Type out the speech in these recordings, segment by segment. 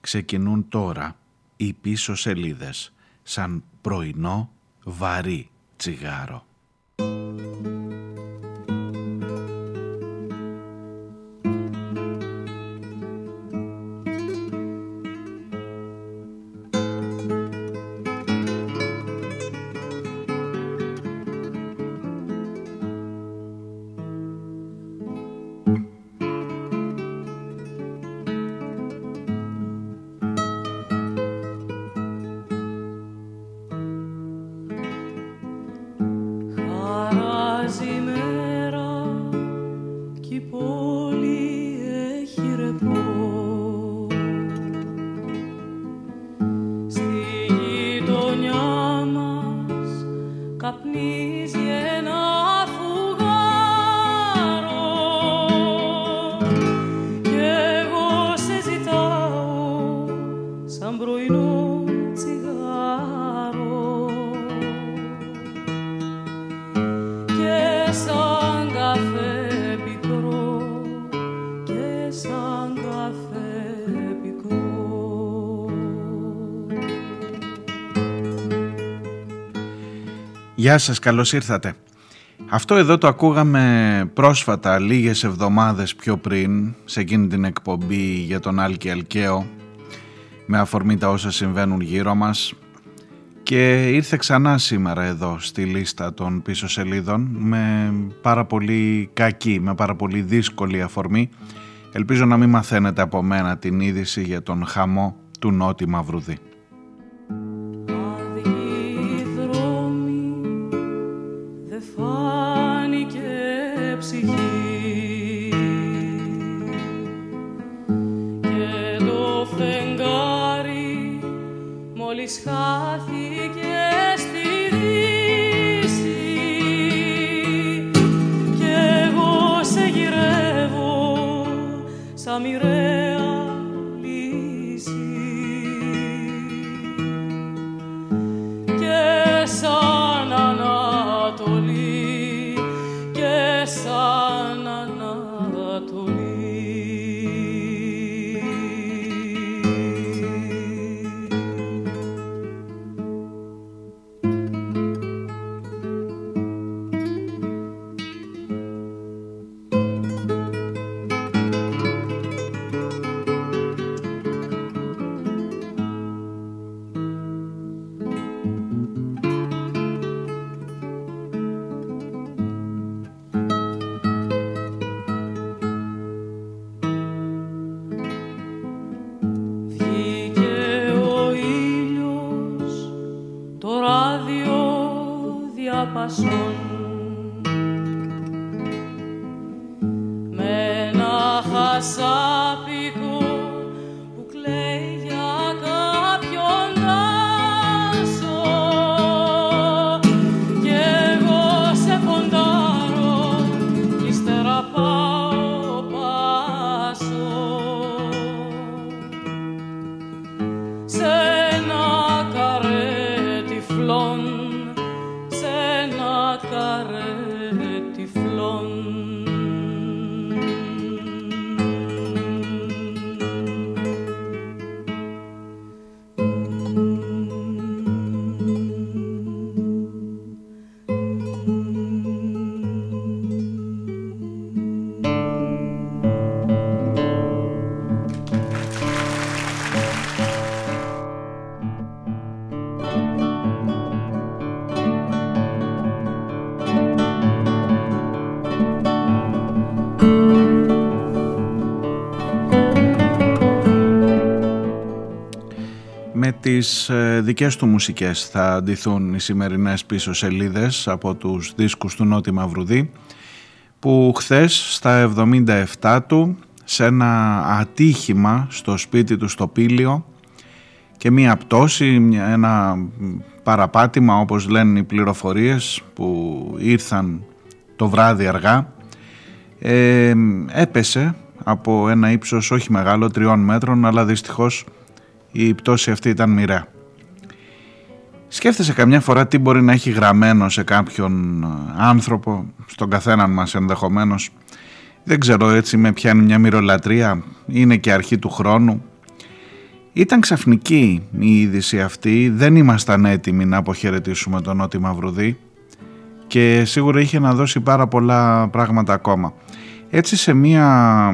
ξεκινούν τώρα οι πίσω σελίδες σαν πρωινό βαρύ τσιγάρο. Γεια σας, καλώς ήρθατε. Αυτό εδώ το ακούγαμε πρόσφατα, λίγες εβδομάδες πιο πριν, σε εκείνη την εκπομπή για τον Άλκη Αλκαίο, με αφορμή τα όσα συμβαίνουν γύρω μας και ήρθε ξανά σήμερα εδώ στη λίστα των πίσω σελίδων με πάρα πολύ κακή, με πάρα πολύ δύσκολη αφορμή. Ελπίζω να μην μαθαίνετε από μένα την είδηση για τον χαμό του Νότι Μαυρουδή. seguir. Τις ε, δικές του μουσικές θα αντιθούν οι σημερινές πίσω σελίδες από τους δίσκους του Νότι Μαυρουδή που χθες στα 77 του σε ένα ατύχημα στο σπίτι του στο Πήλιο και μία πτώση, ένα παραπάτημα όπως λένε οι πληροφορίες που ήρθαν το βράδυ αργά ε, έπεσε από ένα ύψος όχι μεγάλο τριών μέτρων αλλά δυστυχώς η πτώση αυτή ήταν μοιραία. Σκέφτεσαι καμιά φορά τι μπορεί να έχει γραμμένο σε κάποιον ε, άνθρωπο, στον καθέναν μας ενδεχομένως. Δεν ξέρω έτσι με πιάνει μια μυρολατρεία, είναι και αρχή του χρόνου. Ήταν ξαφνική η είδηση αυτή, δεν ήμασταν έτοιμοι να αποχαιρετήσουμε τον Νότι Μαυρουδή και σίγουρα είχε να δώσει πάρα πολλά πράγματα ακόμα. Έτσι σε μία,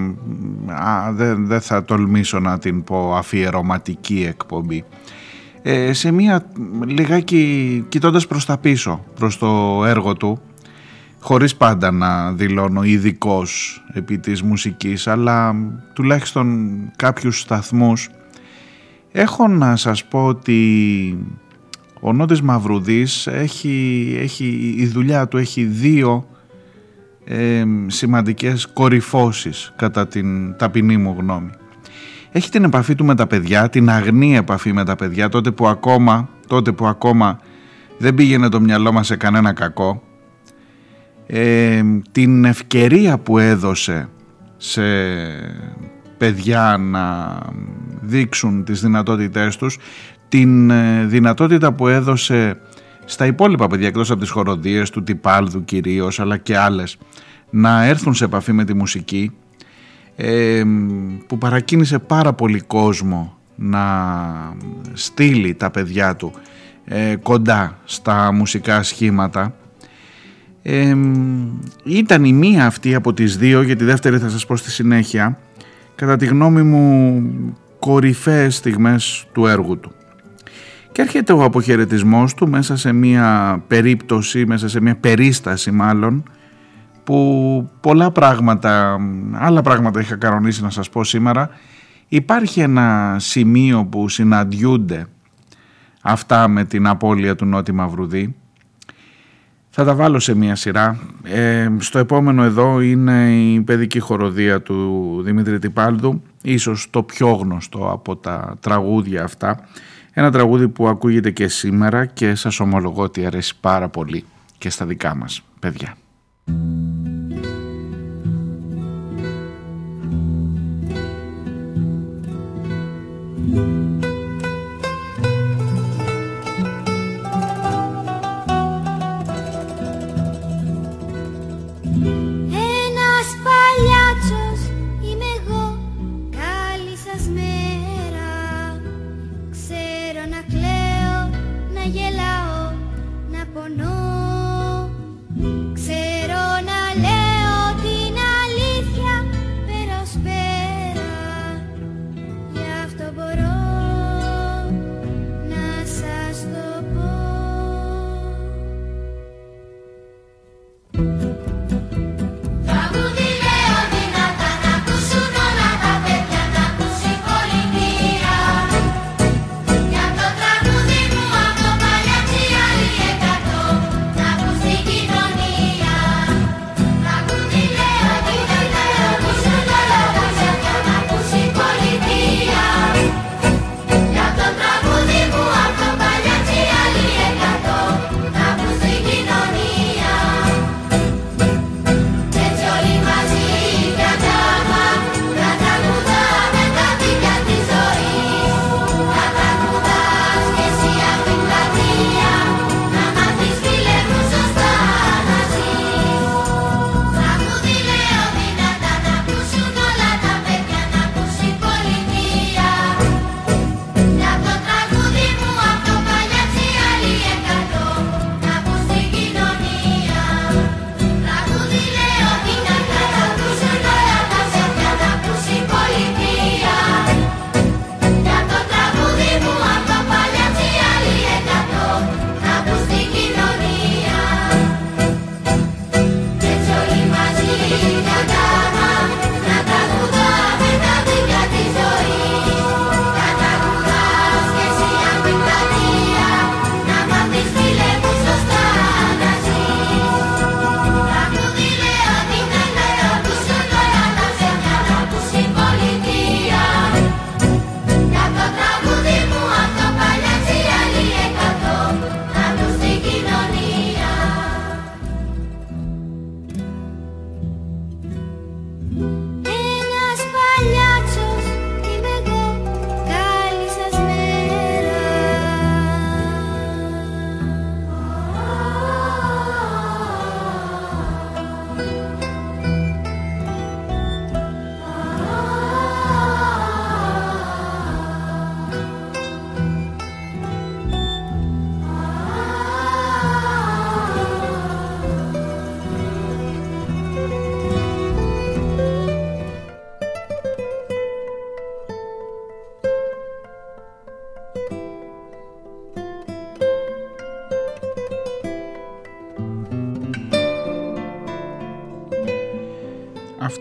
δεν δε θα τολμήσω να την πω αφιερωματική εκπομπή, ε, σε μία λιγάκι κοιτώντας προς τα πίσω, προς το έργο του, χωρίς πάντα να δηλώνω ειδικός επί της μουσικής, αλλά τουλάχιστον κάποιους σταθμούς, έχω να σας πω ότι ο Νότης Μαυρουδής έχει, έχει, η δουλειά του έχει δύο ε, σημαντικές κορυφώσεις κατά την ταπεινή μου γνώμη. Έχει την επαφή του με τα παιδιά, την αγνή επαφή με τα παιδιά, τότε που ακόμα, τότε που ακόμα δεν πήγαινε το μυαλό μας σε κανένα κακό. Ε, την ευκαιρία που έδωσε σε παιδιά να δείξουν τις δυνατότητές τους, την ε, δυνατότητα που έδωσε στα υπόλοιπα παιδιά εκτός από τις χοροδίες του Τιπάλδου κυρίως αλλά και άλλες να έρθουν σε επαφή με τη μουσική που παρακίνησε πάρα πολύ κόσμο να στείλει τα παιδιά του ε, κοντά στα μουσικά σχήματα. Ήταν η μία αυτή από τις δύο για τη δεύτερη θα σας πω στη συνέχεια. Κατά τη γνώμη μου κορυφαίες στιγμές του έργου του και έρχεται ο αποχαιρετισμός του μέσα σε μια περίπτωση, μέσα σε μια περίσταση μάλλον που πολλά πράγματα, άλλα πράγματα είχα κανονίσει να σας πω σήμερα υπάρχει ένα σημείο που συναντιούνται αυτά με την απώλεια του Νότι Μαυρουδή θα τα βάλω σε μία σειρά. Ε, στο επόμενο εδώ είναι η παιδική χοροδία του Δημήτρη Τιπάλδου, ίσως το πιο γνωστό από τα τραγούδια αυτά. Ένα τραγούδι που ακούγεται και σήμερα και σας ομολογώ ότι αρέσει πάρα πολύ και στα δικά μας παιδιά.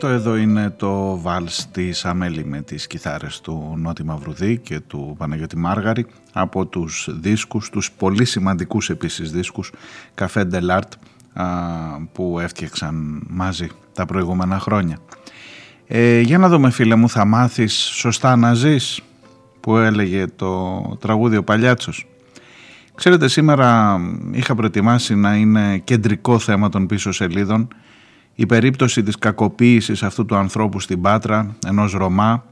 Αυτό εδώ είναι το βάλς της Αμέλη με τις κιθάρες του Νότι Μαυρουδή και του Παναγιώτη Μάργαρη από τους δίσκους, τους πολύ σημαντικούς επίσης δίσκους Café de που έφτιαξαν μαζί τα προηγούμενα χρόνια. Ε, για να δούμε φίλε μου, θα μάθεις σωστά να ζεις που έλεγε το τραγούδι ο Παλιάτσος. Ξέρετε σήμερα είχα προετοιμάσει να είναι κεντρικό θέμα των πίσω σελίδων η περίπτωση της κακοποίησης αυτού του ανθρώπου στην Πάτρα, ενός Ρωμά,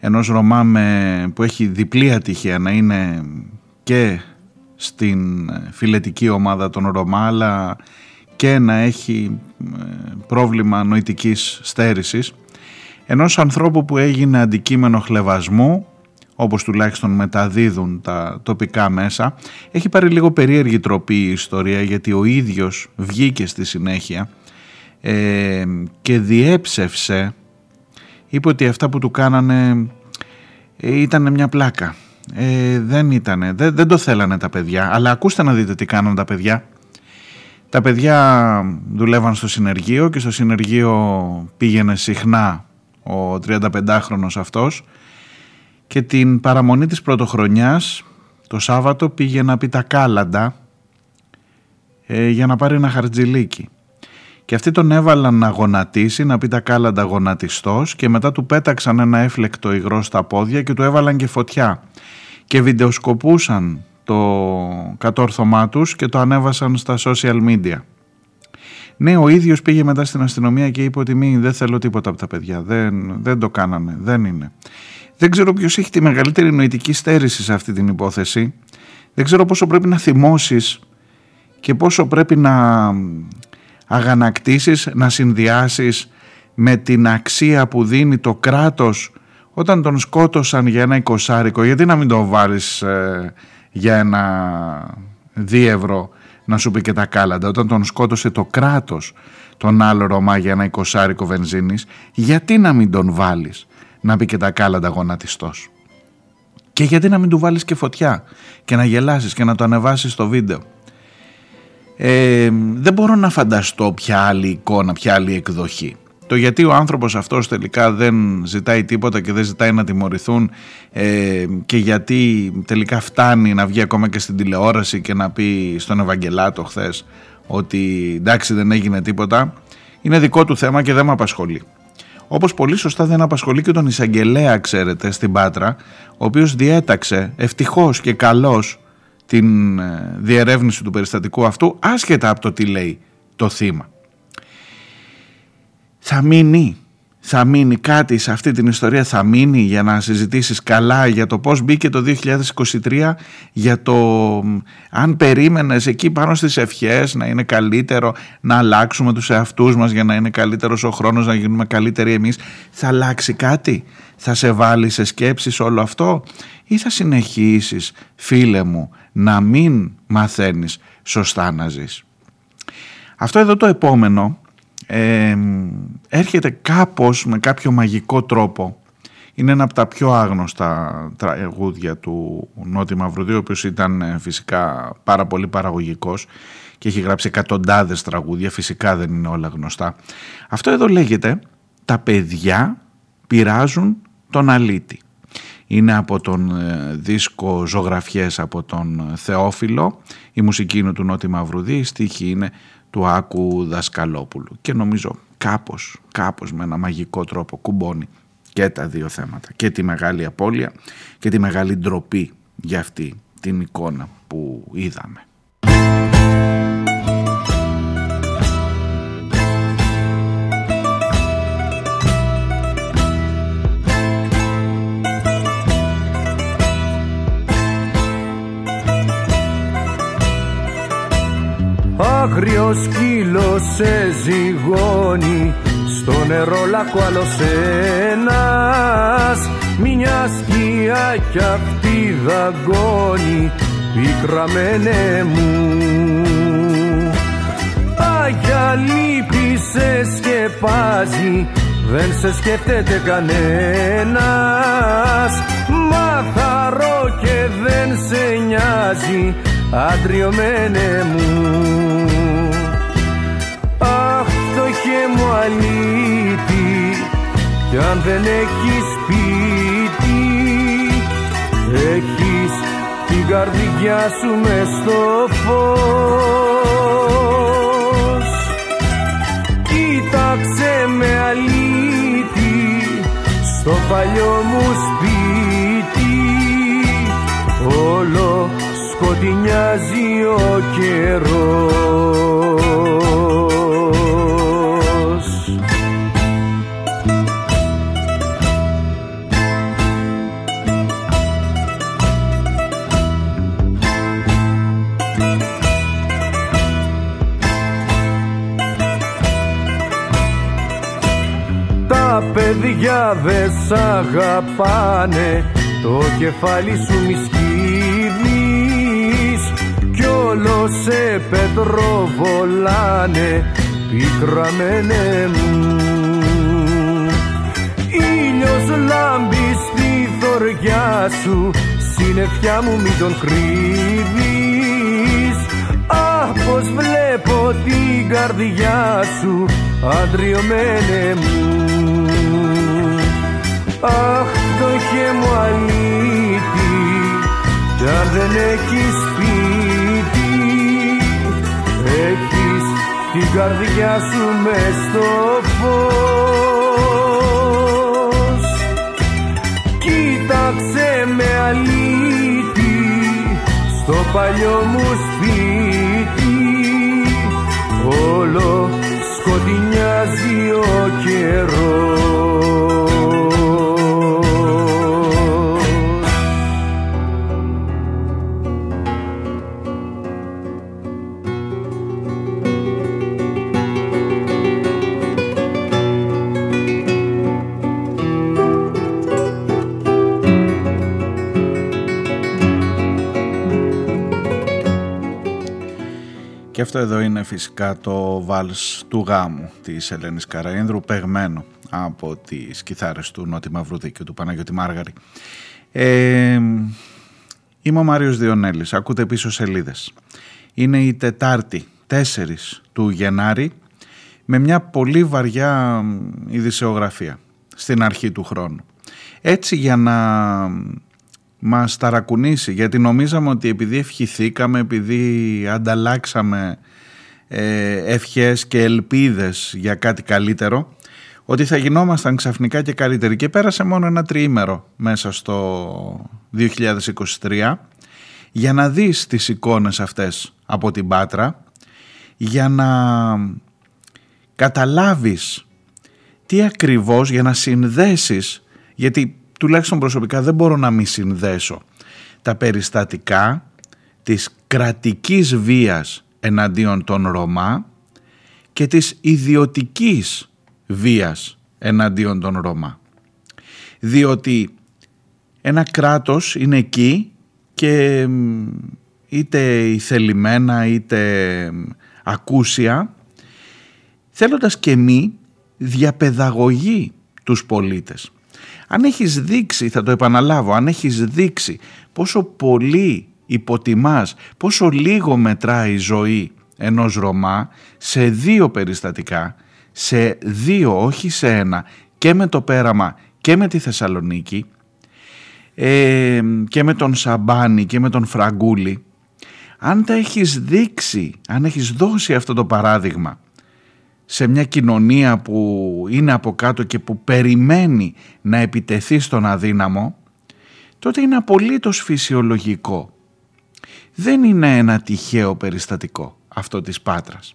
ενός Ρωμά με, που έχει διπλή ατυχία να είναι και στην φιλετική ομάδα των Ρωμά αλλά και να έχει ε, πρόβλημα νοητικής στέρησης ενός ανθρώπου που έγινε αντικείμενο χλεβασμού όπως τουλάχιστον μεταδίδουν τα τοπικά μέσα έχει πάρει λίγο περίεργη τροπή η ιστορία γιατί ο ίδιος βγήκε στη συνέχεια ε, και διέψευσε είπε ότι αυτά που του κάνανε ε, ήταν μια πλάκα. Ε, δεν ήτανε, δεν, δεν το θέλανε τα παιδιά αλλά ακούστε να δείτε τι κάνανε τα παιδιά. Τα παιδιά δουλεύαν στο συνεργείο και στο συνεργείο πήγαινε συχνά ο 35χρονος αυτός και την παραμονή της πρωτοχρονιάς το Σάββατο πήγε να πει τα κάλαντα ε, για να πάρει ένα χαρτζιλίκι και αυτοί τον έβαλαν να γονατίσει, να πει τα κάλαντα γονατιστός και μετά του πέταξαν ένα έφλεκτο υγρό στα πόδια και του έβαλαν και φωτιά και βιντεοσκοπούσαν το κατόρθωμά τους και το ανέβασαν στα social media. Ναι, ο ίδιος πήγε μετά στην αστυνομία και είπε ότι μη, δεν θέλω τίποτα από τα παιδιά, δεν, δεν το κάνανε, δεν είναι. Δεν ξέρω ποιος έχει τη μεγαλύτερη νοητική στέρηση σε αυτή την υπόθεση. Δεν ξέρω πόσο πρέπει να θυμώσεις και πόσο πρέπει να αγανακτήσεις, να συνδυάσεις με την αξία που δίνει το κράτος όταν τον σκότωσαν για ένα εικοσάρικο, γιατί να μην τον βάλεις ε, για ένα δίευρο να σου πει και τα κάλαντα, όταν τον σκότωσε το κράτος τον άλλο Ρωμά για ένα εικοσάρικο βενζίνης, γιατί να μην τον βάλεις να πει και τα κάλαντα γονατιστός; Και γιατί να μην του βάλεις και φωτιά και να γελάσεις και να το ανεβάσεις στο βίντεο; Ε, δεν μπορώ να φανταστώ ποια άλλη εικόνα, ποια άλλη εκδοχή. Το γιατί ο άνθρωπος αυτός τελικά δεν ζητάει τίποτα και δεν ζητάει να τιμωρηθούν ε, και γιατί τελικά φτάνει να βγει ακόμα και στην τηλεόραση και να πει στον Ευαγγελάτο χθες ότι εντάξει δεν έγινε τίποτα είναι δικό του θέμα και δεν με απασχολεί. Όπως πολύ σωστά δεν απασχολεί και τον εισαγγελέα ξέρετε στην Πάτρα ο οποίος διέταξε ευτυχώς και καλώς την ε, διερεύνηση του περιστατικού αυτού άσχετα από το τι λέει το θύμα. Θα μείνει, θα μείνει κάτι σε αυτή την ιστορία, θα μείνει για να συζητήσεις καλά για το πώς μπήκε το 2023, για το αν περίμενες εκεί πάνω στις ευχές να είναι καλύτερο, να αλλάξουμε τους εαυτούς μας για να είναι καλύτερος ο χρόνος, να γίνουμε καλύτεροι εμείς. Θα αλλάξει κάτι, θα σε βάλει σε σκέψεις όλο αυτό; Ή θα συνεχίσεις φίλε μου να μην μαθαίνεις σωστά να ζεις; Αυτό εδώ το επόμενο ε, έρχεται κάπως με κάποιο μαγικό τρόπο. Είναι ένα από τα πιο άγνωστα τραγούδια του Νότι Μαυρουδίου, ο οποίος ήταν ε, φυσικά πάρα πολύ παραγωγικός και έχει γράψει εκατοντάδες τραγούδια, φυσικά δεν είναι όλα γνωστά. Αυτό εδώ λέγεται «Τα παιδιά πειράζουν τον αλήτη» είναι από τον ε, δίσκο «Ζωγραφιές» από τον Θεόφιλο, η μουσική είναι του Νότι Μαυρουδή, η στίχη είναι του Άκου Δασκαλόπουλου και νομίζω κάπως, κάπως με ένα μαγικό τρόπο κουμπώνει και τα δύο θέματα και τη μεγάλη απώλεια και τη μεγάλη ντροπή για αυτή την εικόνα που είδαμε. Άγριος σκύλος σε ζυγώνει στο νερό λάκκο άλλος ένας. Μια σκιά κι αυτή δαγκώνει πικραμένε μου Άγια λύπη σε σκεπάζει δεν σε σκέφτεται κανένας. Μαθαρό και δεν σε νοιάζει αντριωμένε μου. Αχ το μου αλήτη κι αν δεν έχεις σπίτι έχεις την καρδιά σου μες στο φως. Κοίταξε με αλήτη στο παλιό μου σπίτι όλο σκοτεινιάζει ο καιρός. Τα παιδιά δε σ' αγαπάνε το κεφάλι σου μισκίδεις κι όλο σε πέτρο βολάνε πικραμένε μου. Ήλιος λάμπει στη θωριά σου συννεφιά μου μην τον κρύβεις. Αχ πως βλέπω την καρδιά σου αντριωμένε μου. Αχ το μου αλήτη κι αν δεν έχεις σπίτι την καρδιά σου μες στο φως. Κοίταξε με αλήτη στο παλιό μου σπίτι αυτό εδώ είναι φυσικά το βάλς του γάμου της Ελένης Καραίνδρου παιγμένο από τις κιθάρες του Νότι Μαυρούδη και του Παναγιώτη Μάργαρη. Ε, είμαι ο Μάριος Διονέλης, ακούτε πίσω σελίδες. Είναι η Τετάρτη 4 του Γενάρη με μια πολύ βαριά ειδησεογραφία στην αρχή του χρόνου. Έτσι για να μας ταρακουνήσει γιατί νομίζαμε ότι επειδή ευχηθήκαμε, επειδή ανταλλάξαμε ε, ευχές και ελπίδες για κάτι καλύτερο ότι θα γινόμασταν ξαφνικά και καλύτεροι. Και πέρασε μόνο ένα τριήμερο μέσα στο 2023 για να δεις τις εικόνες αυτές από την Πάτρα για να καταλάβεις τι ακριβώς για να συνδέσεις γιατί τουλάχιστον προσωπικά δεν μπορώ να μη συνδέσω τα περιστατικά της κρατικής βίας εναντίον των Ρωμά και της ιδιωτικής βίας εναντίον των Ρωμά. Διότι ένα κράτος είναι εκεί και είτε ηθελημένα είτε ακούσια θέλοντας και μη διαπαιδαγωγεί τους πολίτες. Αν έχεις δείξει, θα το επαναλάβω, αν έχεις δείξει πόσο πολύ υποτιμάς, πόσο λίγο μετράει η ζωή ενός Ρωμά σε δύο περιστατικά, σε δύο όχι σε ένα και με το πέραμα και με τη Θεσσαλονίκη ε, και με τον Σαμπάνη και με τον Φραγκούλη αν τα έχεις δείξει, αν έχεις δώσει αυτό το παράδειγμα σε μια κοινωνία που είναι από κάτω και που περιμένει να επιτεθεί στον αδύναμο, τότε είναι απολύτως φυσιολογικό. Δεν είναι ένα τυχαίο περιστατικό αυτό της Πάτρας.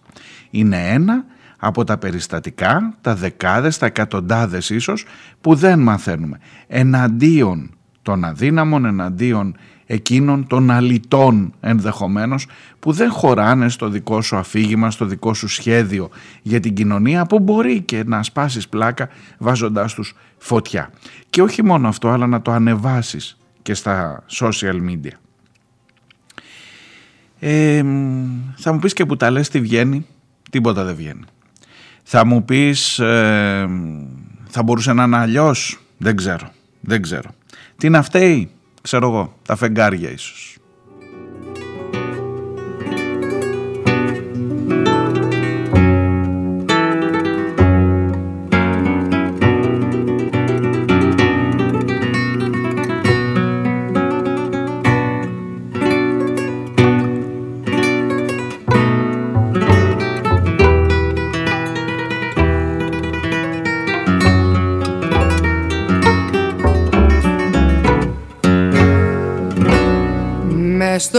Είναι ένα από τα περιστατικά, τα δεκάδες, τα εκατοντάδες ίσως, που δεν μαθαίνουμε. Εναντίον των αδύναμων, εναντίον εκείνων των αλητών ενδεχομένως που δεν χωράνε στο δικό σου αφήγημα, στο δικό σου σχέδιο για την κοινωνία που μπορεί και να σπάσεις πλάκα βάζοντάς τους φωτιά. Και όχι μόνο αυτό αλλά να το ανεβάσεις και στα social media. Ε, θα μου πεις και που τα λες τι βγαίνει, τίποτα δεν βγαίνει. Θα μου πεις ε, θα μπορούσε να είναι αλλιώς, δεν ξέρω, δεν ξέρω. Τι να φταίει, ξέρω εγώ, τα φεγγάρια ίσως.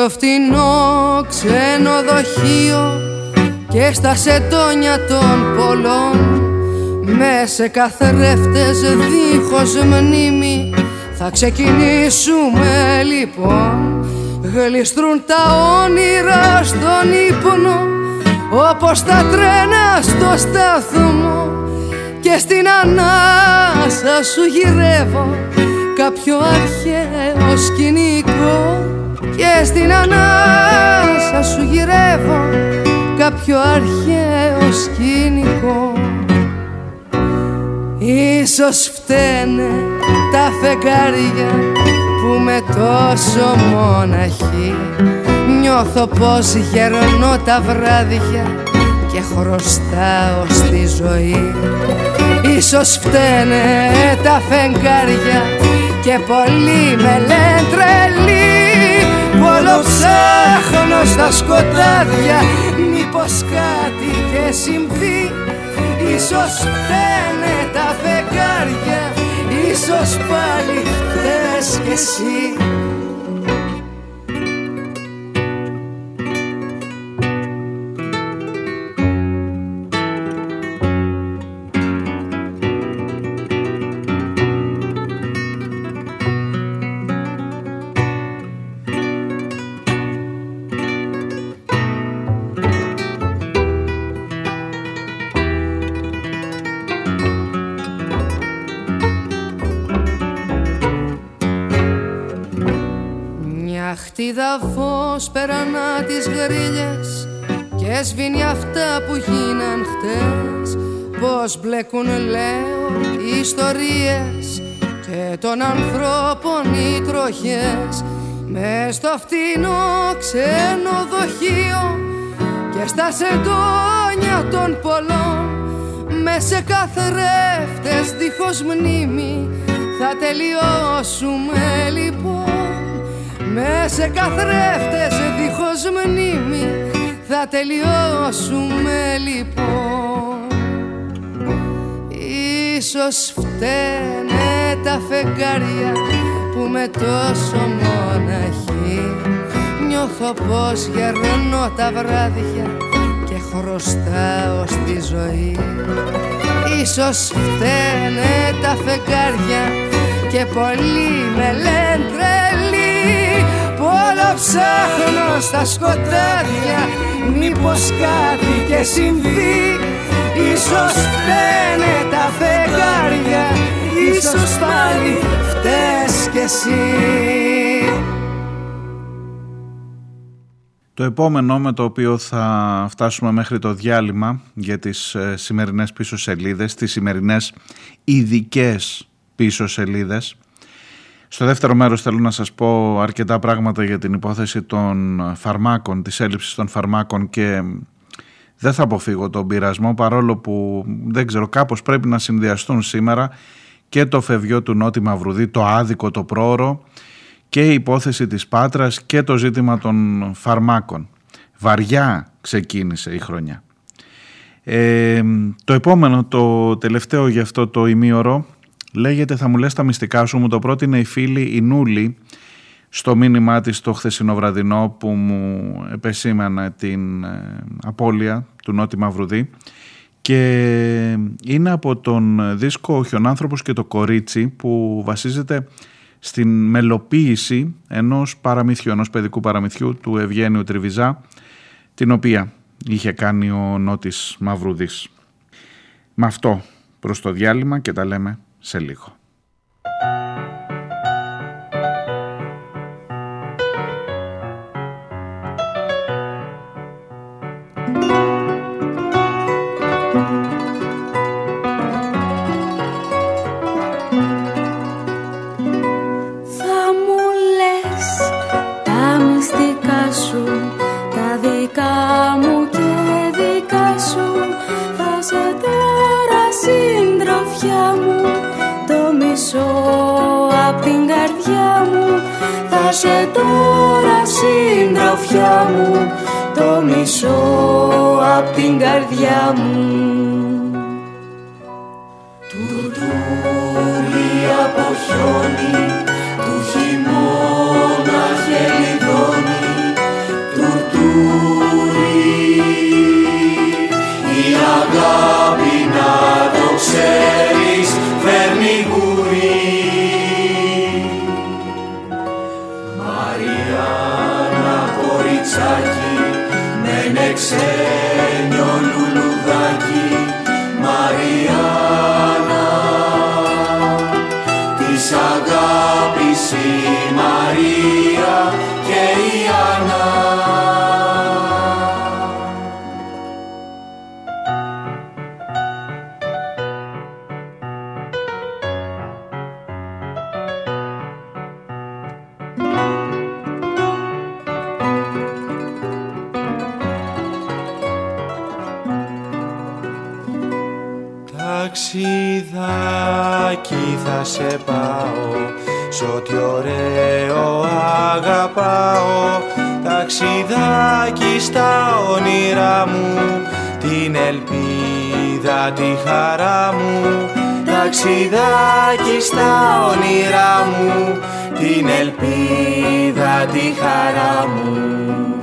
Στο φτηνό ξενοδοχείο και στα σεντόνια των πολλών με σε καθρέφτες δίχως μνήμη θα ξεκινήσουμε λοιπόν. Γλιστρούν τα όνειρα στον ύπνο όπως τα τρένα στο σταθμό. Και στην ανάσα σου γυρεύω κάποιο αρχαίο σκηνικό και στην ανάσα σου γυρεύω κάποιο αρχαίο σκηνικό. Ίσως φταίνε τα φεγγάρια που με τόσο μοναχή. Νιώθω πως γερνώ τα βράδια και χρωστάω στη ζωή. Ίσως φταίνε τα φεγγάρια και πολλοί με λένε τρελή Όλο ψάχνω στα σκοτάδια μήπως κάτι και συμβεί. Ίσως φταίνε τα φεγγάρια Ίσως πάλι φταίς κι εσύ Χτίδα φως περανά τις γρίλες και σβήνει αυτά που γίναν χτες. Πως μπλέκουν λέω οι ιστορίες και των ανθρώπων οι τροχές. Μες στο φτηνό ξενοδοχείο και στα σεντόνια των πολλών. Με σε καθρέφτες δίχως μνήμη θα τελειώσουμε λοιπόν με σε καθρέφτες δίχως μνήμη θα τελειώσουμε λοιπόν. Ίσως φταίνε τα φεγγάρια που με τόσο μοναχή. Νιώθω πως γερνώ τα βράδια και χρωστάω στη ζωή. Ίσως φταίνε τα φεγγάρια και πολλοί με λένε τρελή Όλο ψάχνω στα σκοτάδια Μήπως κάτι και συμβεί Ίσως φταίνε τα φεγγάρια Ίσως πάλι φταίς κι εσύ Το επόμενο με το οποίο θα φτάσουμε μέχρι το διάλειμμα για τις ε, σημερινές πίσω σελίδες, τις σημερινές ειδικές πίσω σελίδες. Στο δεύτερο μέρος θέλω να σας πω αρκετά πράγματα για την υπόθεση των φαρμάκων, της έλλειψης των φαρμάκων και δεν θα αποφύγω τον πειρασμό παρόλο που δεν ξέρω κάπως πρέπει να συνδυαστούν σήμερα και το φευγιό του Νότι Μαυρουδί, το άδικο, το πρόωρο και η υπόθεση της Πάτρας και το ζήτημα των φαρμάκων. Βαριά ξεκίνησε η χρονιά. Ε, το επόμενο, το τελευταίο για αυτό το ημίωρο Λέγεται θα μου λες τα μυστικά σου, μου το πρότεινε η φίλη η Νούλη στο μήνυμά της το χθεσινό βραδινό που μου επεσήμανε την ε, απώλεια του Νότι Μαυρουδή και είναι από τον δίσκο «Ο Χιονάνθρωπος και το κορίτσι» που βασίζεται στην μελοποίηση ενός παραμυθιού, ενός παιδικού παραμυθιού του Ευγένιου Τριβιζά την οποία είχε κάνει ο Νότης Μαυρουδής. Με αυτό προς το διάλειμμα και τα λέμε σε λίγο. ταξιδάκι θα σε πάω. Σ' ωραίο αγαπάω. Ταξιδάκι στα όνειρά μου. Την ελπίδα, τη χαρά μου. Ταξιδάκι στα όνειρά μου. Την ελπίδα, τη χαρά μου.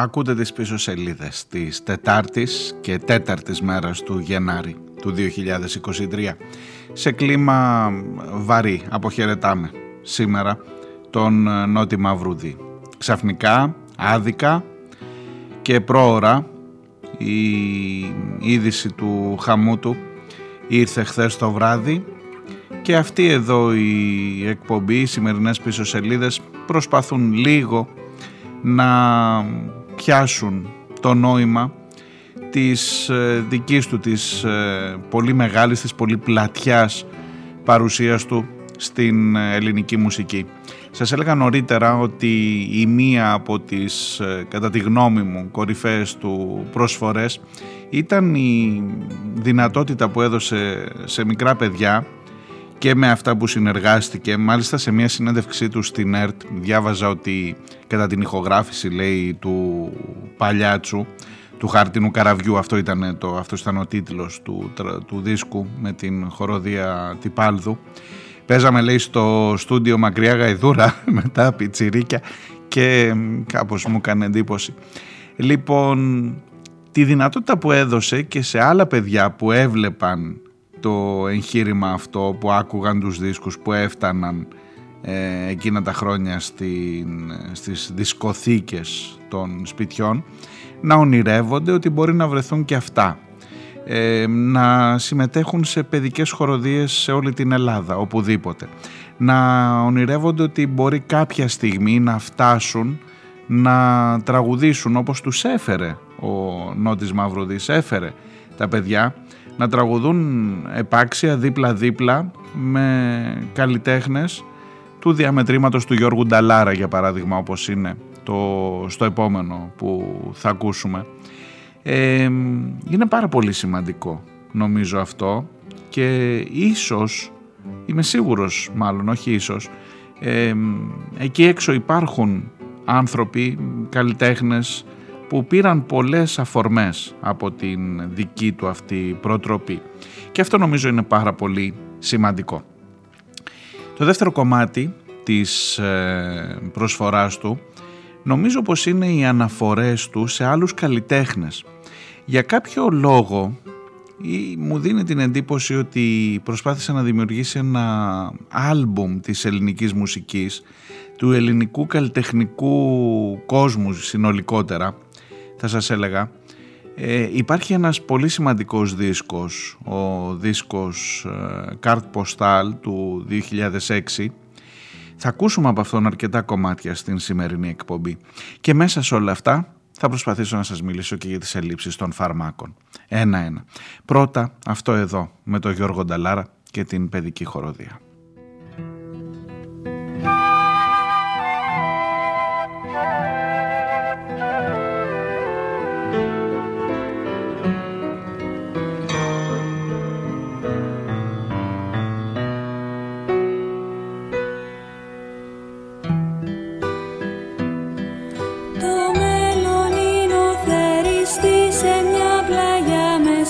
Ακούτε τις πίσω σελίδες της Τετάρτης και Τέταρτης μέρας του Γενάρη του 2023. Σε κλίμα βαρύ αποχαιρετάμε σήμερα τον Νότι Μαυρουδί. Ξαφνικά, άδικα και πρόωρα η είδηση του χαμού του ήρθε χθες το βράδυ και αυτή εδώ η εκπομπή, οι σημερινές πίσω σελίδες προσπαθούν λίγο να πιάσουν το νόημα της ε, δικής του, της ε, πολύ μεγάλης, της πολύ πλατιάς παρουσίας του στην ε, ελληνική μουσική. Σας έλεγα νωρίτερα ότι η μία από τις, κατά τη γνώμη μου, κορυφαίες του προσφορές ήταν η δυνατότητα που έδωσε σε μικρά παιδιά και με αυτά που συνεργάστηκε. Μάλιστα σε μια συνέντευξή του στην ΕΡΤ διάβαζα ότι κατά την ηχογράφηση λέει του Παλιάτσου του χάρτινου καραβιού αυτό ήταν, το, αυτός ήταν ο τίτλος του, του δίσκου με την χοροδία Τιπάλδου παίζαμε λέει στο στούντιο Μακριά Γαϊδούρα μετά πιτσιρίκια και κάπως μου έκανε εντύπωση λοιπόν τη δυνατότητα που έδωσε και σε άλλα παιδιά που έβλεπαν το εγχείρημα αυτό που άκουγαν τους δίσκους που έφταναν ε, εκείνα τα χρόνια στην, στις δισκοθήκες των σπιτιών να ονειρεύονται ότι μπορεί να βρεθούν και αυτά. Ε, να συμμετέχουν σε παιδικές χοροδίες σε όλη την Ελλάδα οπουδήποτε. Να ονειρεύονται ότι μπορεί κάποια στιγμή να φτάσουν να τραγουδήσουν όπως τους έφερε ο Νότης Μαυρουδής έφερε τα παιδιά να τραγουδούν επάξια δίπλα-δίπλα με καλλιτέχνες του διαμετρήματος του Γιώργου Νταλάρα για παράδειγμα όπως είναι το, στο επόμενο που θα ακούσουμε. Ε, είναι πάρα πολύ σημαντικό νομίζω αυτό και ίσως, είμαι σίγουρος μάλλον όχι ίσως, ε, εκεί έξω υπάρχουν άνθρωποι, καλλιτέχνες, που πήραν πολλές αφορμές από την δική του αυτή προτροπή. Και αυτό νομίζω είναι πάρα πολύ σημαντικό. Το δεύτερο κομμάτι της ε, προσφοράς του νομίζω πως είναι οι αναφορές του σε άλλους καλλιτέχνες. Για κάποιο λόγο ή μου δίνει την εντύπωση ότι προσπάθησε να δημιουργήσει ένα άλμπουμ της ελληνικής μουσικής, του ελληνικού καλλιτεχνικού κόσμου συνολικότερα θα σας έλεγα ε, υπάρχει ένας πολύ σημαντικός δίσκος ο δίσκος ε, Card Postal του 2006 θα ακούσουμε από αυτόν αρκετά κομμάτια στην σημερινή εκπομπή και μέσα σε όλα αυτά θα προσπαθήσω να σας μιλήσω και για τις ελλείψεις των φαρμάκων. Ένα-ένα. Πρώτα αυτό εδώ με τον Γιώργο Νταλάρα και την παιδική χοροδία.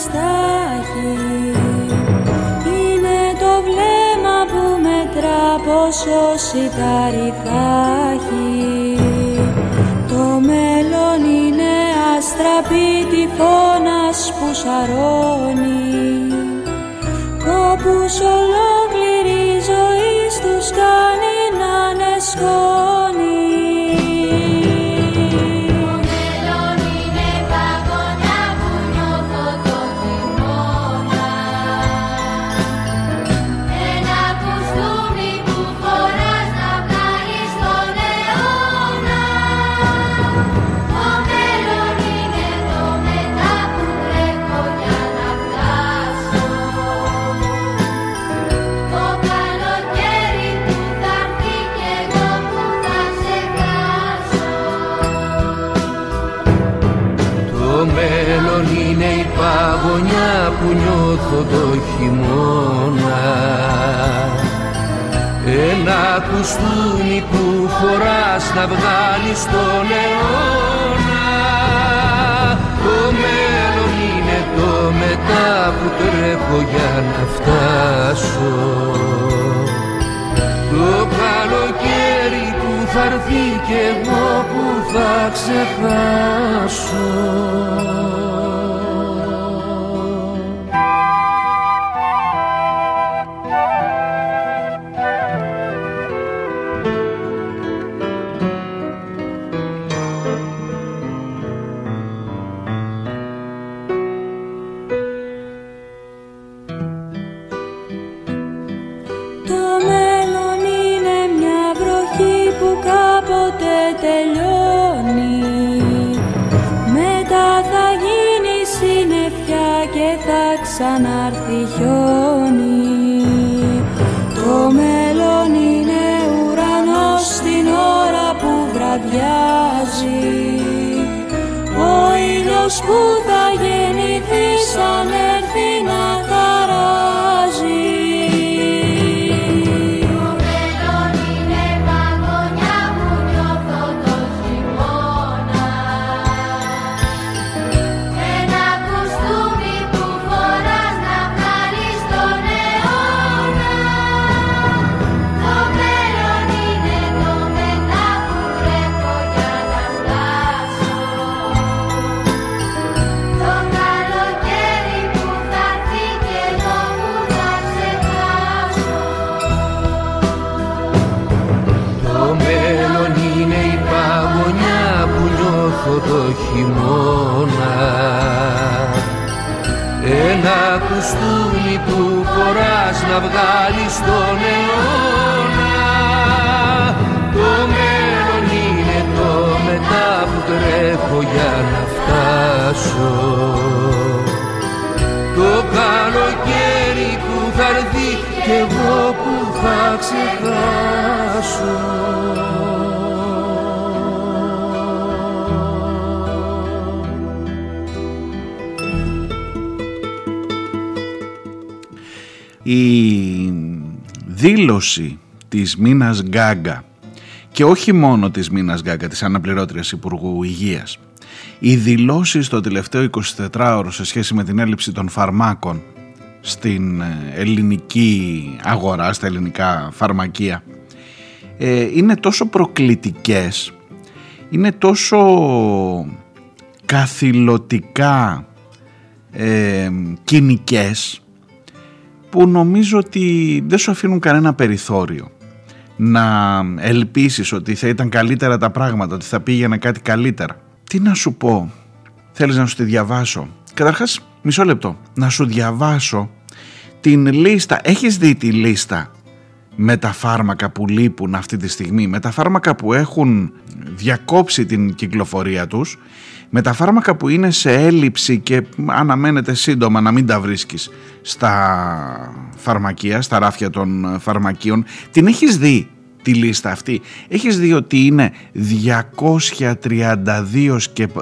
Στάχη Είναι το βλέμμα που μετρά πόσο σιτάρι θα έχει. Το μέλλον είναι αστραπή τυφώνας που σαρώνει. Κόπους ολόκληρη ζωή στους κάνει να είναι που νιώθω το χειμώνα. Ένα κουστούμι που φοράς να βγάλεις τον αιώνα. Το μέλλον είναι το μετά που τρέχω για να φτάσω. Το καλοκαίρι που θα έρθει και εγώ που θα ξεχάσω ξανάρθει χιόνι. Το μέλλον είναι ουρανός την ώρα που βραδιάζει. Ο ήλιος που θα γεννηθεί σαν να βγάλεις τον αιώνα. Το μέλλον είναι το μετά που τρέχω για να φτάσω. Το καλοκαίρι που θα έρθει κι εγώ που θα ξεχάσω δήλωση της Μίνας Γκάγκα και όχι μόνο της Μίνας Γκάγκα, της αναπληρώτριας Υπουργού Υγείας, οι δηλώσεις στο τελευταίο 24ωρο σε σχέση με την έλλειψη των φαρμάκων στην ε, ελληνική αγορά, στα ελληνικά φαρμακεία, ε, είναι τόσο προκλητικές, είναι τόσο καθηλωτικά ε, κοινικές που νομίζω ότι δεν σου αφήνουν κανένα περιθώριο να ελπίσεις ότι θα ήταν καλύτερα τα πράγματα, ότι θα πήγαινε κάτι καλύτερα. Τι να σου πω, θέλεις να σου τη διαβάσω; Καταρχάς, μισό λεπτό, να σου διαβάσω την λίστα. Έχεις δει τη λίστα με τα φάρμακα που λείπουν αυτή τη στιγμή, με τα φάρμακα που έχουν διακόψει την κυκλοφορία τους; Με τα φάρμακα που είναι σε έλλειψη και αναμένεται σύντομα να μην τα βρίσκεις στα φαρμακεία, στα ράφια των φαρμακείων, την έχεις δει τη λίστα αυτή; Έχεις δει ότι είναι 232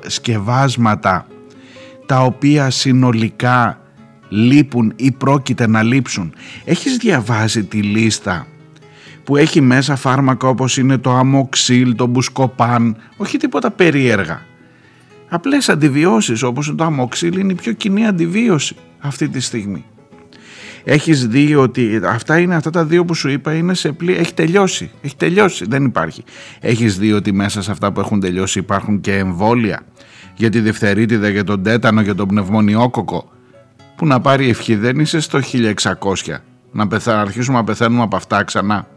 σκευάσματα τα οποία συνολικά λείπουν ή πρόκειται να λείψουν; Έχεις διαβάσει τη λίστα που έχει μέσα φάρμακα όπως είναι το αμοξίλ, το μπουσκοπάν, όχι τίποτα περίεργα; Απλές αντιβιώσεις όπως το αμοξύλ είναι η πιο κοινή αντιβίωση αυτή τη στιγμή. Έχεις δει ότι αυτά είναι αυτά τα δύο που σου είπα είναι σε πλή... Έχει τελειώσει, έχει τελειώσει, δεν υπάρχει. Έχεις δει ότι μέσα σε αυτά που έχουν τελειώσει υπάρχουν και εμβόλια για τη διφθερίτιδα, για τον τέτανο, για τον πνευμονιόκοκο που να πάρει ευχή δεν είσαι στο 1600 να, πεθα... αρχίσουμε να πεθαίνουμε από αυτά ξανά.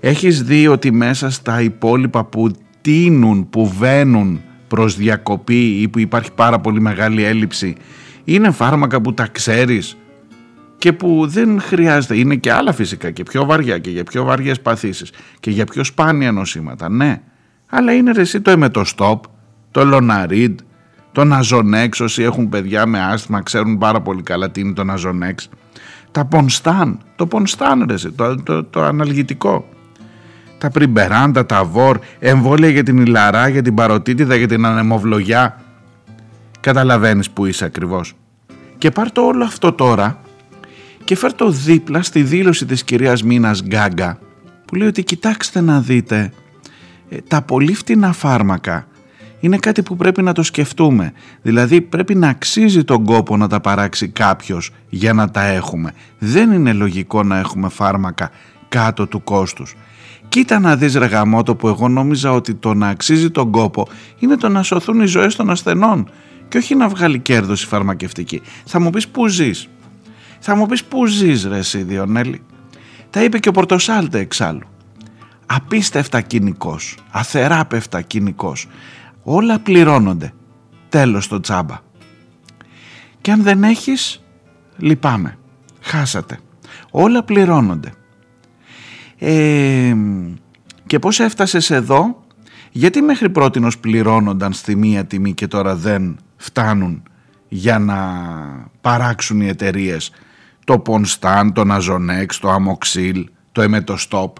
Έχεις δει ότι μέσα στα υπόλοιπα που τίνουν, που βαίνουν προς διακοπή ή που υπάρχει πάρα πολύ μεγάλη έλλειψη είναι φάρμακα που τα ξέρεις και που δεν χρειάζεται, είναι και άλλα φυσικά και πιο βαριά και για πιο βαριές παθήσεις και για πιο σπάνια νοσήματα, ναι. Αλλά είναι ρε εσύ το εμετοστόπ, το λοναρίντ, το ναζονέξ, όσοι έχουν παιδιά με άσθημα ξέρουν πάρα πολύ καλά τι είναι το ναζονέξ. Τα πονστάν, το πονστάν ρε εσύ, το, το, το αναλγητικό τα πριμπεράντα, τα βόρ, εμβόλια για την ηλαρά, για την παροτίτιδα, για την ανεμοβλογιά. Καταλαβαίνεις που είσαι ακριβώς. Και πάρ το όλο αυτό τώρα και φέρ το δίπλα στη δήλωση της κυρίας Μίνας Γκάγκα που λέει ότι κοιτάξτε να δείτε ε, τα πολύ φτηνά φάρμακα είναι κάτι που πρέπει να το σκεφτούμε. Δηλαδή πρέπει να αξίζει τον κόπο να τα παράξει κάποιος για να τα έχουμε. Δεν είναι λογικό να έχουμε φάρμακα κάτω του κόστους. Κοίτα να δεις ρε γαμότο που εγώ νόμιζα ότι το να αξίζει τον κόπο είναι το να σωθούν οι ζωές των ασθενών και όχι να βγάλει κέρδος η φαρμακευτική. Θα μου πεις που ζεις. Θα μου πεις που ζεις ρε εσύ Διονέλη. Τα είπε και ο Πορτοσάλτε εξάλλου. Απίστευτα κοινικός, αθεράπευτα κοινικός. Όλα πληρώνονται. Τέλος το τσάμπα. Και αν δεν έχεις, λυπάμαι. Χάσατε. Όλα πληρώνονται και πώς έφτασες εδώ, γιατί μέχρι πρότινος πληρώνονταν στη μία τιμή και τώρα δεν φτάνουν για να παράξουν οι εταιρείες; Το Πονστάν, το Ναζονέξ, το Αμοξίλ, το Εμετοστόπ.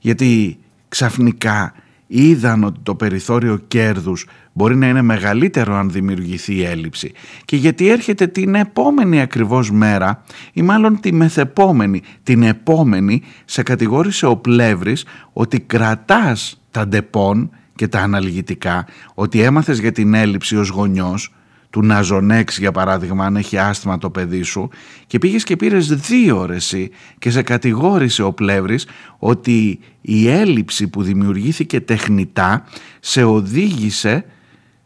Γιατί ξαφνικά είδαν ότι το περιθώριο κέρδους μπορεί να είναι μεγαλύτερο αν δημιουργηθεί η έλλειψη. Και γιατί έρχεται την επόμενη ακριβώς μέρα ή μάλλον τη μεθεπόμενη, την επόμενη σε κατηγόρησε ο Πλεύρης ότι κρατάς τα Ντεπόν και τα αναλγητικά, ότι έμαθες για την έλλειψη ως γονιός του Nasonex για παράδειγμα αν έχει άσθημα το παιδί σου και πήγες και πήρες δύο ώρες και σε κατηγόρησε ο Πλεύρης ότι η έλλειψη που δημιουργήθηκε τεχνητά σε οδήγησε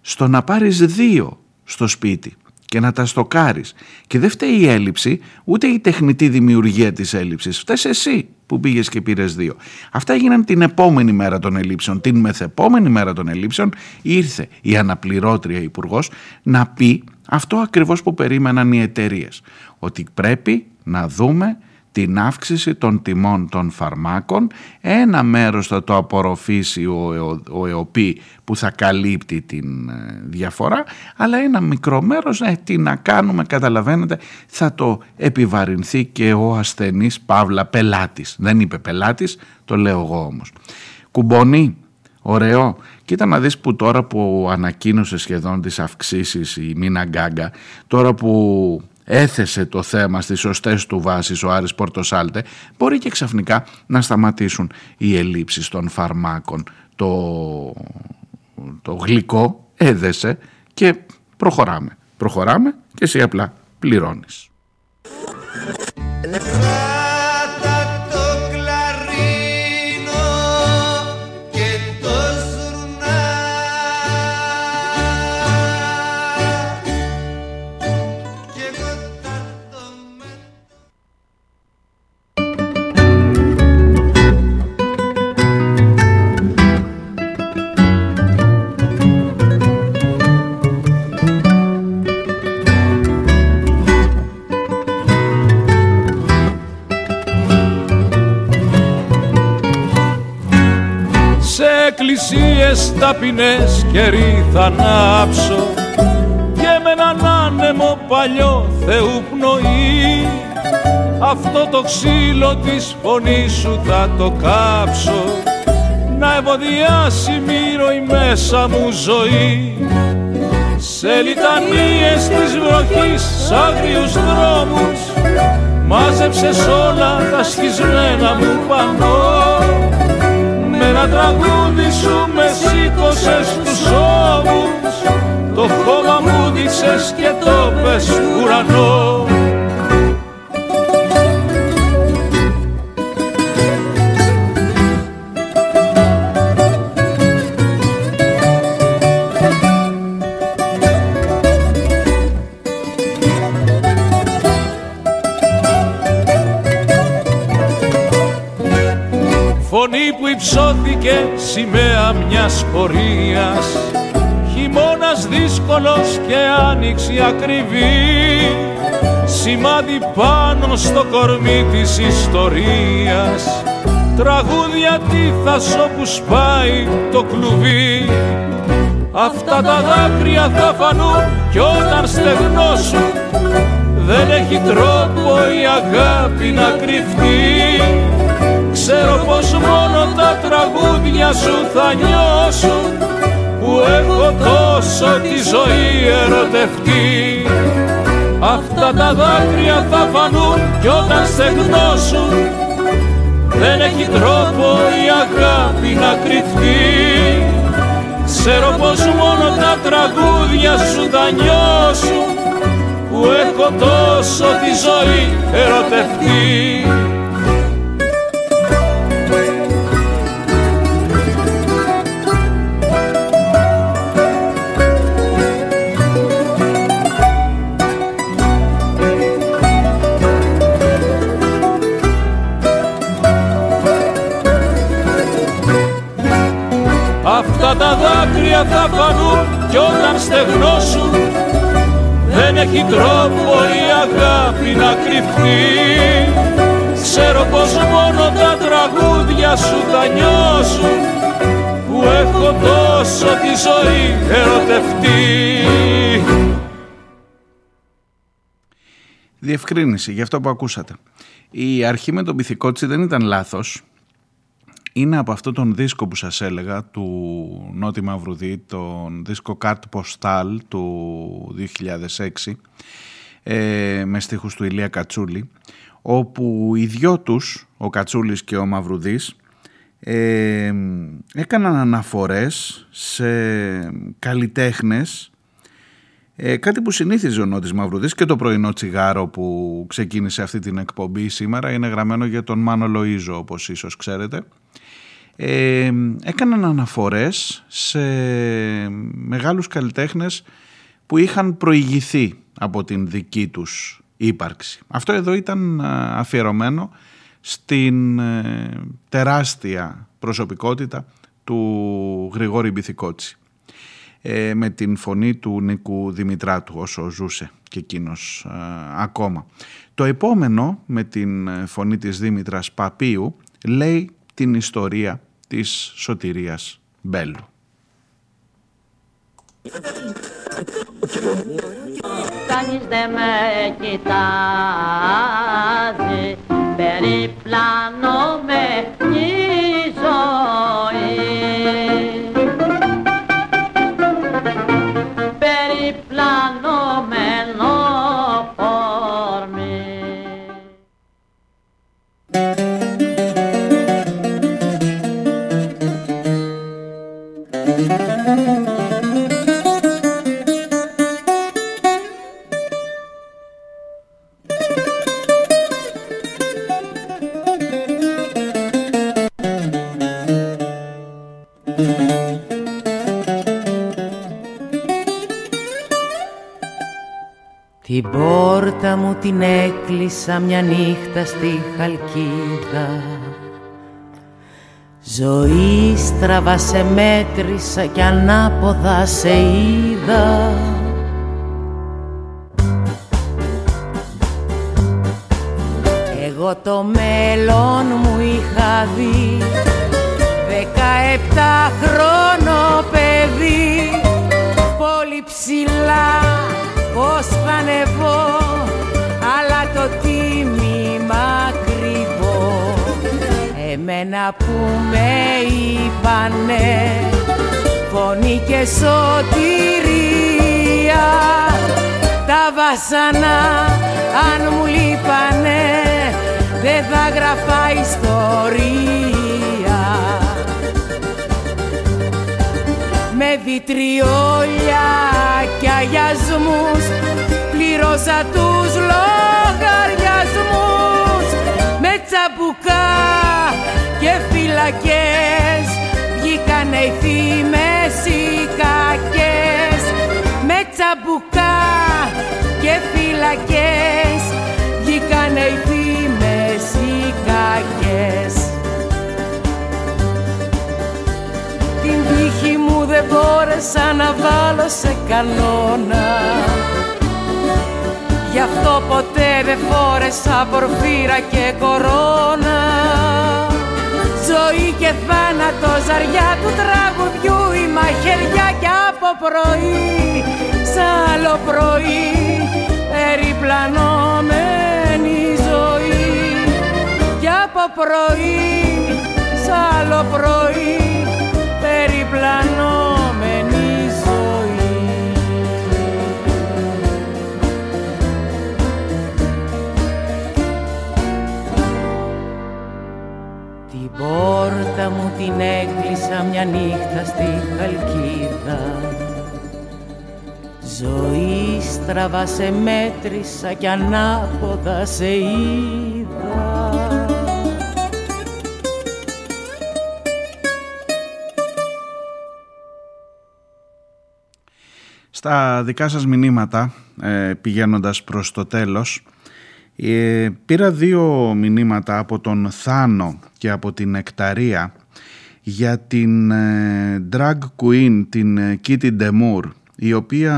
στο να πάρεις δύο στο σπίτι και να τα στοκάρεις. Και δεν φταίει η έλλειψη, ούτε η τεχνητή δημιουργία της έλλειψης. Φταίς εσύ που πήγες και πήρες δύο. Αυτά έγιναν την επόμενη μέρα των ελλείψεων. Την μεθεπόμενη μέρα των ελλείψεων ήρθε η αναπληρώτρια υπουργός να πει αυτό ακριβώς που περίμεναν οι εταιρείες. Ότι πρέπει να δούμε την αύξηση των τιμών των φαρμάκων. Ένα μέρος θα το απορροφήσει ο, ο ΕΟΠΗ που θα καλύπτει την ε, διαφορά, αλλά ένα μικρό μέρος, ε, τι να κάνουμε, καταλαβαίνετε, θα το επιβαρυνθεί και ο ασθενής Παύλα πελάτης. Δεν είπε πελάτης, το λέω εγώ όμως. Κουμπονί, ωραίο. Κοίτα να δεις που τώρα που ανακοίνωσε σχεδόν τις αυξήσεις η Μίνα Γκάγκα, τώρα που έθεσε το θέμα στις σωστές του βάσεις ο Άρης Πορτοσάλτε, μπορεί και ξαφνικά να σταματήσουν οι ελλείψεις των φαρμάκων. Το, το γλυκό έδεσε και προχωράμε. Προχωράμε και εσύ απλά πληρώνεις. Εκκλησίες ταπεινές καιροί θα ανάψω και με έναν άνεμο παλιό Θεού πνοή. Αυτό το ξύλο της φωνής σου θα το κάψω να ευωδιάσει μύρο η μέσα μου ζωή. Σε λιτανίες της βροχής σ' άγριους δρόμους μάζεψες όλα τα σχισμένα μου πανώ με ένα τραγούδι σου με σήκωσες στους ώμους. Το χώμα μου δείξες και το πες ουρανό υψώθηκε σημαία μιας πορείας. Χειμώνας δύσκολος και άνοιξη ακριβή. Σημάδι πάνω στο κορμί της ιστορίας. Τραγούδια τίθας όπου σπάει το κλουβί. Αυτά τα δάκρυα θα φανούν κι όταν στεγνώσουν. Δεν έχει τρόπο η αγάπη να κρυφτεί Ξέρω πως μόνο τα τραγούδια σου θα νιώσουν που έχω τόσο τη ζωή ερωτευτεί Αυτά τα δάκρυα θα φανούν κι όταν στεγνώσουν δεν έχει τρόπο η αγάπη να κρυφτεί. Ξέρω πως μόνο τα τραγούδια σου θα νιώσουν που έχω τόσο τη ζωή ερωτευτεί θα φανούν κι όταν στεγνώσουν δεν έχει τρόπο η αγάπη να κρυφτεί. Ξέρω πως μόνο τα τραγούδια σου θα νιώσουν που έχω τόσο τη ζωή ερωτευτεί. Διευκρίνηση για αυτό που ακούσατε. Η αρχή με τον Πυθικότσι δεν ήταν λάθος είναι από αυτό τον δίσκο που σας έλεγα του Νότι Μαυρουδί, τον δίσκο Cart Postal του 2006 ε, με στίχους του Ηλία Κατσούλη όπου οι δυο τους, ο Κατσούλης και ο Μαυρουδής ε, έκαναν αναφορές σε καλλιτέχνες ε, κάτι που συνήθιζε ο Νότης Μαυρουδής και το πρωινό τσιγάρο που ξεκίνησε αυτή την εκπομπή σήμερα. Είναι γραμμένο για τον Μάνο Λοΐζο όπως ίσως ξέρετε ε, έκαναν αναφορές σε μεγάλους καλλιτέχνες που είχαν προηγηθεί από την δική τους ύπαρξη. Αυτό εδώ ήταν αφιερωμένο στην ε, τεράστια προσωπικότητα του Γρηγόρη Μπιθικότσι ε, με την φωνή του Νίκου Δημητράτου όσο ζούσε και εκείνος ακόμα. Το επόμενο με την φωνή της Δήμητρας Παπίου λέει την ιστορία της σωτηρίας Μπέλου. Κανείς δεν με κοιτάζει, περιπλάνω πόρτα μου την έκλεισα μια νύχτα στη Χαλκίδα. Ζωή στραβά σε μέτρησα κι ανάποδα σε είδα. Εγώ το φωνή και σωτηρία τα βασανά αν μου λείπανε δεν θα γραφά ιστορία. Με βιτριόλια και αγιασμούς πλήρωσα τους λογαριασμούς. Με τσαμπουκά και φυλακές βγήκανε οι φήμες με τσαμπουκά και φυλακές βγήκανε οι φήμες οι κακές. Την τύχη μου δεν μπόρεσα να βάλω σε κανόνα. Γι' αυτό ποτέ δεν φόρεσα πορφύρα και κορώνα. Ζωή και θάνατο ζαριά του τραγουδιού η μαχαιριά κι από πρωί. σ' άλλο πρωί περιπλανόμενη ζωή. Κι από πρωί σ' άλλο πρωί περιπλανόμενη ζωή. Την πόρτα μου την έκλεισα μια νύχτα στη Χαλκίδα Ζωή στραβά σε μέτρησα κι ανάποδα σε είδα. Στα δικά σας μηνύματα, ε, πηγαίνοντας προς το τέλος, ε, πήρα δύο μηνύματα από τον Θάνο και από την Εκταρία για την ε, drag queen, την ε, Kitty Demure, η οποία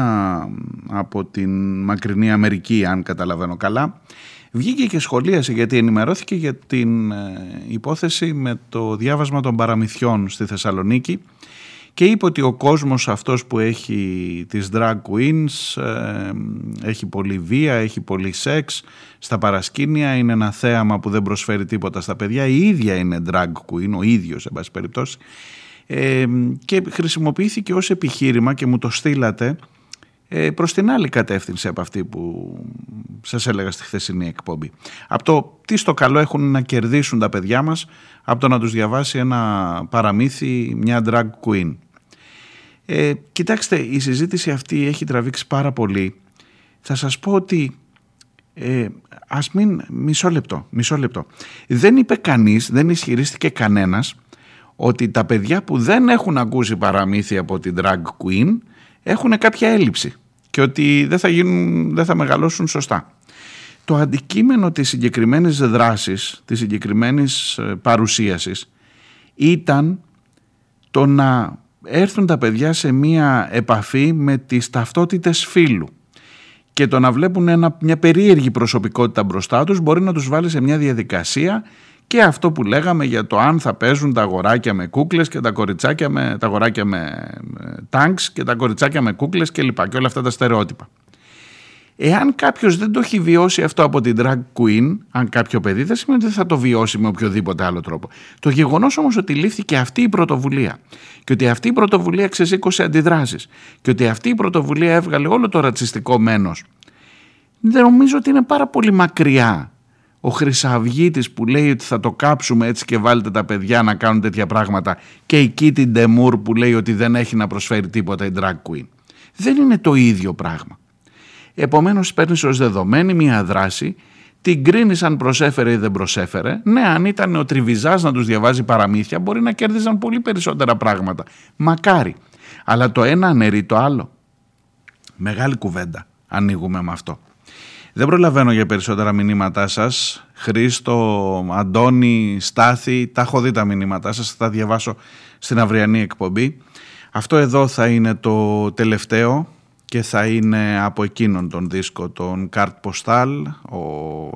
από την μακρινή Αμερική, αν καταλαβαίνω καλά, βγήκε και σχολίασε γιατί ενημερώθηκε για την ε, υπόθεση με το διάβασμα των παραμυθιών στη Θεσσαλονίκη και είπε ότι ο κόσμος αυτός που έχει τις drag queens ε, έχει πολύ βία, έχει πολύ σεξ στα παρασκήνια, είναι ένα θέαμα που δεν προσφέρει τίποτα στα παιδιά, η ίδια είναι drag queen, ο ίδιος σε πάση περιπτώσει ε, και χρησιμοποιήθηκε ως επιχείρημα και μου το στείλατε ε, προς την άλλη κατεύθυνση από αυτή που σας έλεγα στη χθεσινή εκπομπή. Από το τι στο καλό έχουν να κερδίσουν τα παιδιά μας από το να τους διαβάσει ένα παραμύθι, μια drag queen. Ε, κοιτάξτε, η συζήτηση αυτή έχει τραβήξει πάρα πολύ. Θα σας πω ότι ε, ας μην, μισό λεπτό, μισό λεπτό. Δεν είπε κανείς, δεν ισχυρίστηκε κανένας ότι τα παιδιά που δεν έχουν ακούσει παραμύθι από την drag queen έχουν κάποια έλλειψη και ότι δεν θα, γίνουν, δεν θα μεγαλώσουν σωστά. Το αντικείμενο της συγκεκριμένης δράσης, της συγκεκριμένης ε, παρουσίασης ήταν το να έρθουν τα παιδιά σε μία επαφή με τις ταυτότητες φίλου και το να βλέπουν ένα, μια περίεργη προσωπικότητα μπροστά τους μπορεί να τους βάλει σε μια διαδικασία και αυτό που λέγαμε για το αν θα παίζουν τα αγοράκια με κούκλες και τα κοριτσάκια με τα αγοράκια με τάγκς και τα κοριτσάκια με κούκλες και λοιπά και όλα αυτά τα στερεότυπα. Εάν κάποιος δεν το έχει βιώσει αυτό από την drag queen, αν κάποιο παιδί, δεν σημαίνει ότι θα το βιώσει με οποιοδήποτε άλλο τρόπο. Το γεγονός όμως ότι λήφθηκε αυτή η πρωτοβουλία και ότι αυτή η πρωτοβουλία ξεσήκωσε αντιδράσεις και ότι αυτή η πρωτοβουλία έβγαλε όλο το ρατσιστικό μένος, δεν νομίζω ότι είναι πάρα πολύ μακριά ο Χρυσαυγίτης που λέει ότι θα το κάψουμε έτσι και βάλετε τα παιδιά να κάνουν τέτοια πράγματα και η Κίτι Ντεμούρ που λέει ότι δεν έχει να προσφέρει τίποτα η drag queen. Δεν είναι το ίδιο πράγμα. Επομένως παίρνεις ως δεδομένη μια δράση την κρίνεις αν προσέφερε ή δεν προσέφερε. Ναι, αν ήταν ο Τριβιζάς να τους διαβάζει παραμύθια, μπορεί να κέρδιζαν πολύ περισσότερα πράγματα. Μακάρι. Αλλά το ένα αναιρεί το άλλο. Μεγάλη κουβέντα ανοίγουμε με αυτό. Δεν προλαβαίνω για περισσότερα μηνύματά σας. Χρήστο, Αντώνη, Στάθη, τα έχω δει τα μηνύματά σας, θα τα διαβάσω στην αυριανή εκπομπή. Αυτό εδώ θα είναι το τελευταίο και θα είναι από εκείνον τον δίσκο, τον Καρτ Ποστάλ, ο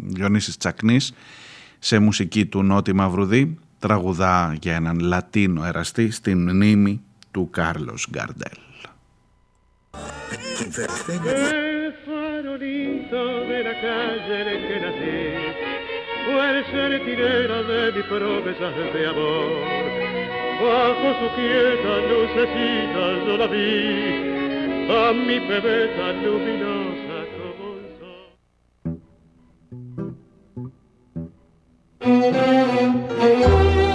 Διονύσης Τσακνής, σε μουσική του Νότι Μαυρουδή, τραγουδά για έναν Λατίνο εραστή στην μνήμη του Κάρλος Γκαρντέλ. De la calle en que nací fue el sentinela de mis promesas de amor. Bajo su quieta lucecita yo la vi, a mi bebé tan luminosa como el sol.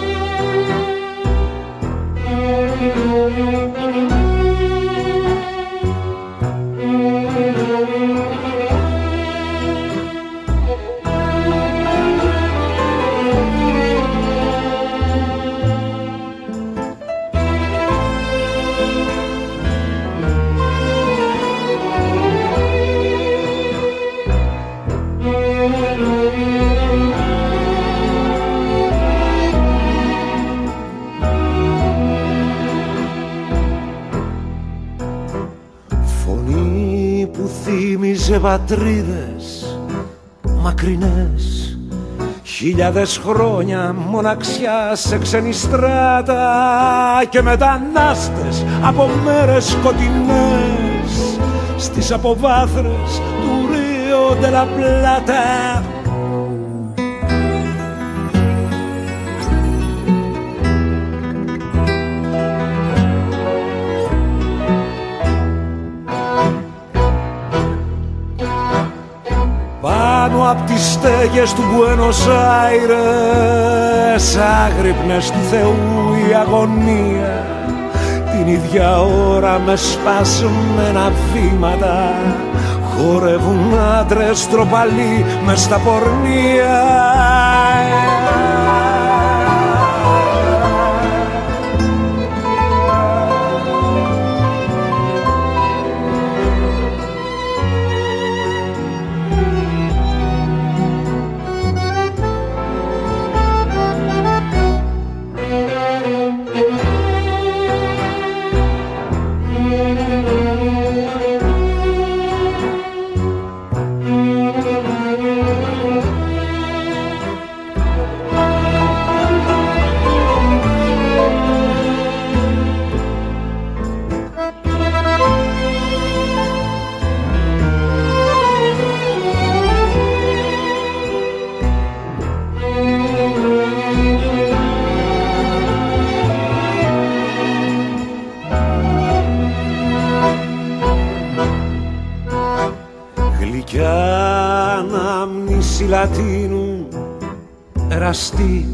Πατρίδες μακρινές. Χιλιάδες χρόνια μοναξιά σε ξένη στράτα και μετανάστες από μέρες σκοτεινές. Στις αποβάθρες του Ρίο Ντελαπλάτα πάνω απ' τις στέγες του Μπουένος Άιρες άγρυπνες του Θεού η αγωνία. Την ίδια ώρα με σπασμένα βήματα χορεύουν άντρες τροπαλοί μες στα πορνεία εραστή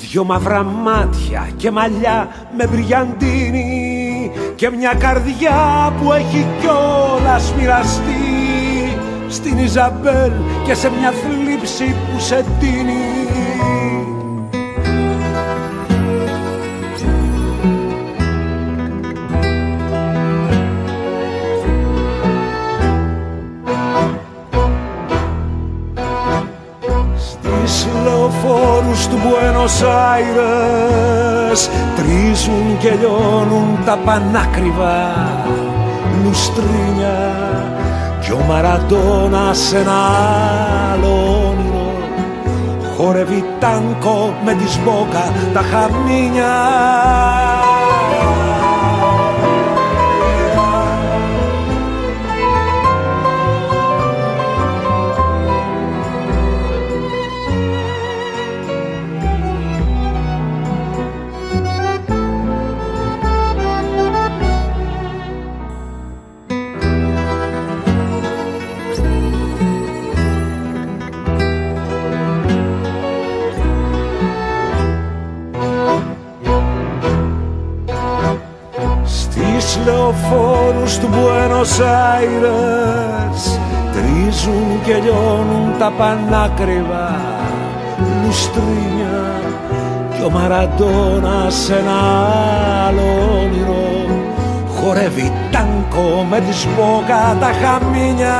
Δυο μαύρα μάτια και μαλλιά με μπριαντίνη Και μια καρδιά που έχει κιόλας μοιραστεί. Στην Ιζαμπέλ και σε μια θλίψη που σε τίνει του Μπουένος Άιρες τρίζουν και λιώνουν τα πανάκριβα λουστρίνια. Κι ο Μαραντώνα σε ένα άλλο όνειρο χορεύει τάνκο με τη σμπόκα τα χαμίνια λεωφόρους του Μπουένος Άιρες τρίζουν και λιώνουν τα πανάκριβα λουστρίνια κι ο Μαραντώνα σε ένα άλλο όνειρο. Χορεύει τάνκο με τη σπόκα τα χαμίνια